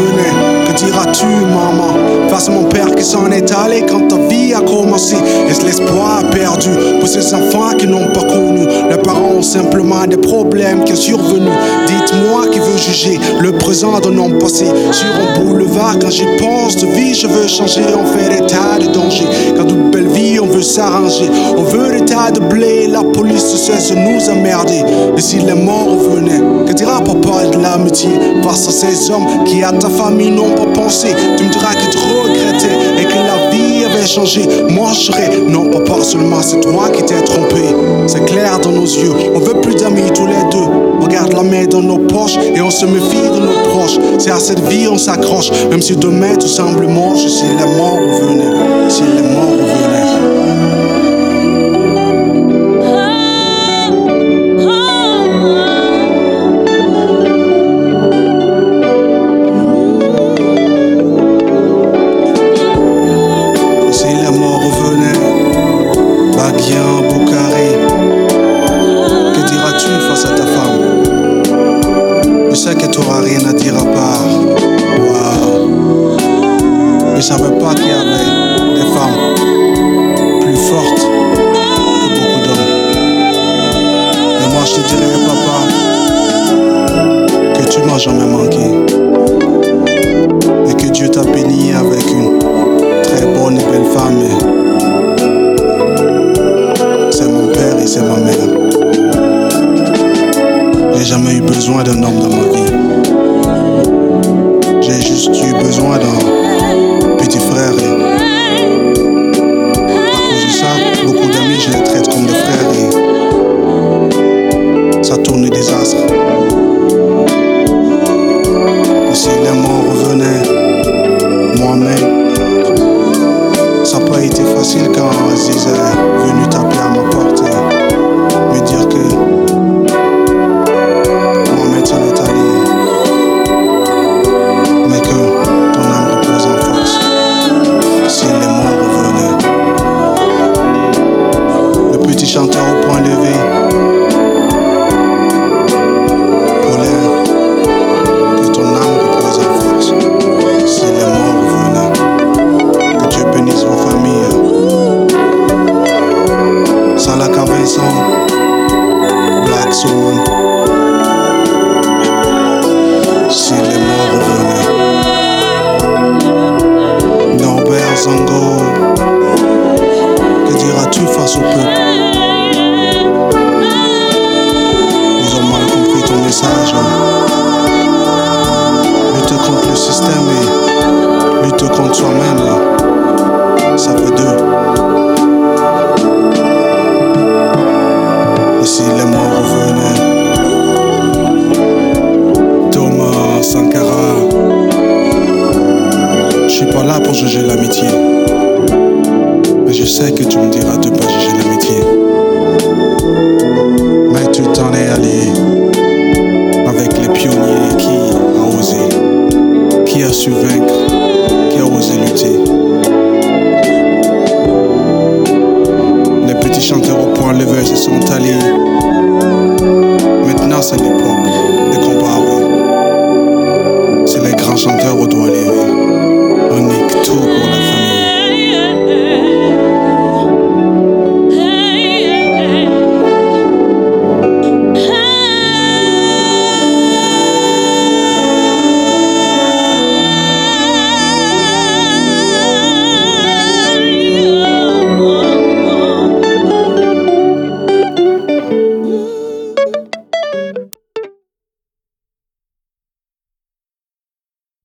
les que diras-tu, maman? Face à mon père qui s'en est allé quand ta vie a commencé. Est-ce l'espoir perdu pour ces enfants qui n'ont pas connu? Leurs parents ont simplement des problèmes qui sont survenus. Dites-moi qui veut juger le présent d'un homme passé. Sur un boulevard, quand j'y pense de vie, je veux changer. On fait des tas de dangers. Quand toute belle vie, on veut s'arranger. On veut de blé. La police cesse de nous emmerder. Et si les morts revenaient, que dira papa de l'amitié? Face à ces hommes qui à ta famille n'ont pas pensé Tu me diras que tu regrettais et que la vie avait changé. Moi, je serais, non, pas seulement, c'est toi qui t'es trompé. C'est clair dans nos yeux, on veut plus d'amis tous les deux. On garde la main dans nos poches et on se méfie de nos proches. C'est à cette vie on s'accroche, même si demain tout semble moche. Si les morts revenaient, savais pas qu'il y avait des femmes plus fortes que beaucoup d'hommes. Et moi je te dirais, papa, que tu m'as jamais manqué. Et que Dieu t'a béni avec une très bonne et belle femme. C'est mon père et c'est ma mère. J'ai jamais eu besoin d'un homme dans ma vie. J'ai juste eu besoin d'un petit frère. Et petit chanteur au point levé, Paulin, que ton âme repose en force. Si les morts revenaient, que Dieu bénisse vos familles. Salaka Vincent, Black Swan. Si Sankara. Je suis pas là pour juger l'amitié. Mais je sais que tu me diras de pas juger l'amitié. Mais tu t'en es allé Avec les pionniers qui a osé Qui a su vaincre Qui a osé lutter. Les petits chanteurs au point levé se sont allés.